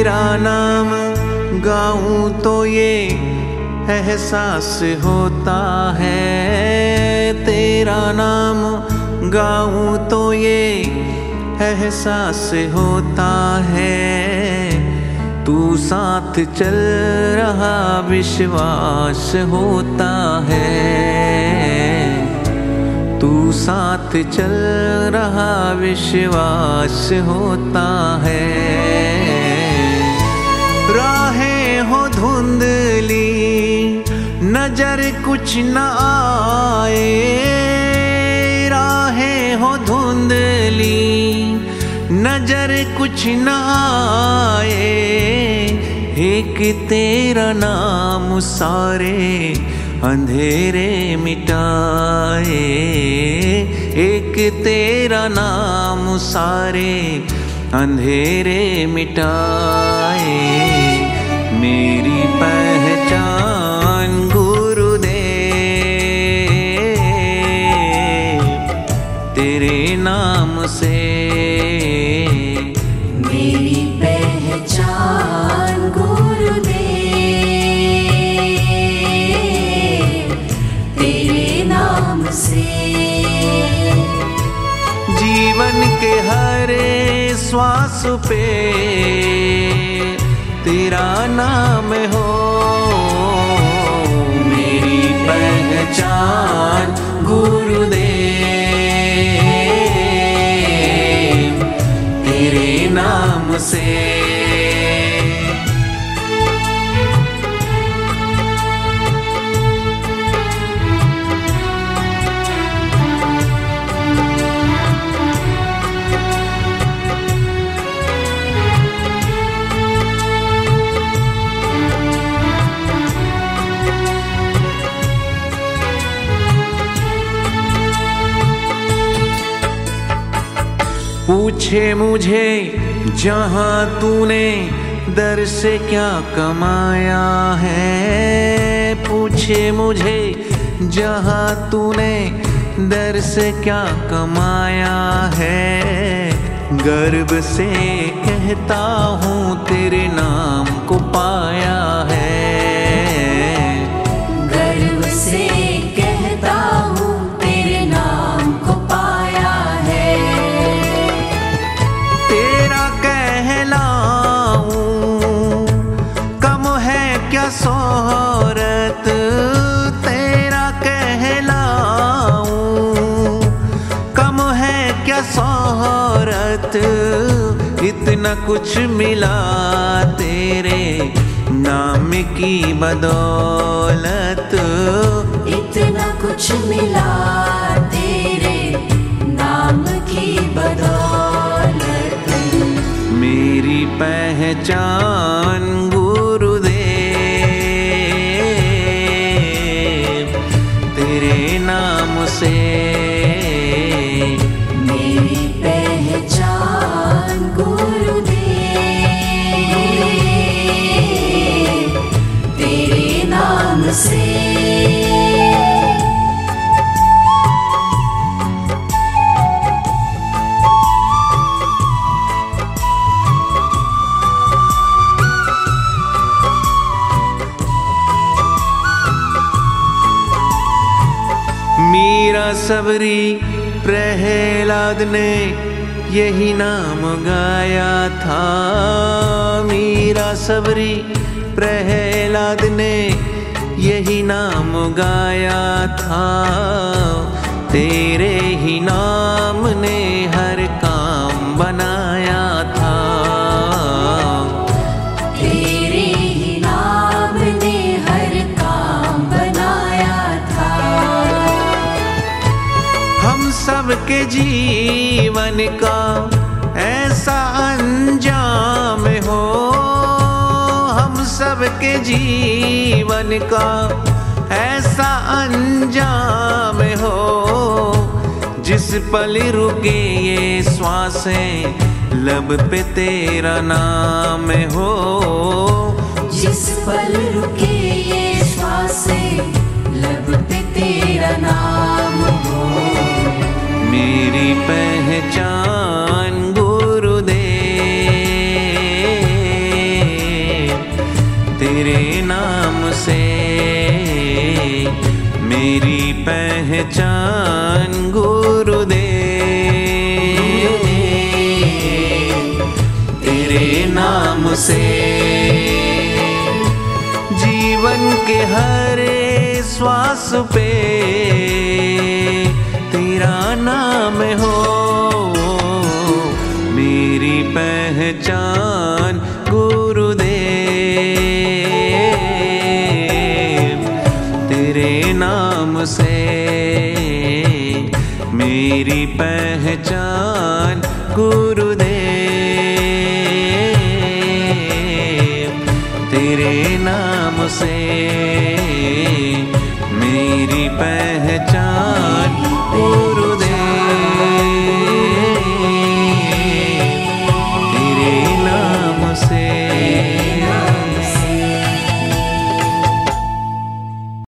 तेरा नाम गाऊं तो ये एहसास होता है। तेरा नाम गाऊं तो ये एहसास होता है। तू साथ चल रहा विश्वास होता है। तू साथ चल रहा विश्वास होता है। राहें हो धुंधली, नज़र कुछ न आए। राहें हो धुंधली, नज़र कुछ न आए। एक तेरा नाम सारे अंधेरे मिटाए। एक तेरा नाम सारे अंधेरे मिटाए मेरी पहचान गुरुदेव। तेरे नाम से मेरी पहचान गुरुदेव। तेरे नाम से जीवन के हरे श्वास पे तेरा नाम हो। मेरी पहचान गुरुदेव तेरे नाम से पूछे मुझे, जहाँ तूने दर से क्या कमाया है? पूछे मुझे, जहाँ तूने दर से क्या कमाया है? गर्व से कहता हूँ तेरे नाम है इतना कुछ मिला तेरे नाम की बदौलत। इतना कुछ मिला तेरे नाम की बदौलत। मेरी पहचान सबरी प्रहलाद ने यही नाम गाया था। मीरा सबरी प्रहलाद ने यही नाम गाया था। तेरे ही नाम ने हर काम बनाया सबके जीवन का ऐसा अंजाम हो। हम सब के जीवन का ऐसा अंजाम हो। जिस पल रुके ये श्वासें, लब पे तेरा नाम हो। जिस पल रुके ये श्वासें, लब पे तेरा नाम पहचान गुरुदेव तेरे नाम से मेरी पहचान गुरुदेव तेरे नाम से जीवन के हरे श्वास पे तेरा नाम हो। पहचान गुरुदेव। तेरे नाम से मेरी पहचान गुरुदेव। तेरे नाम से मेरी पहचान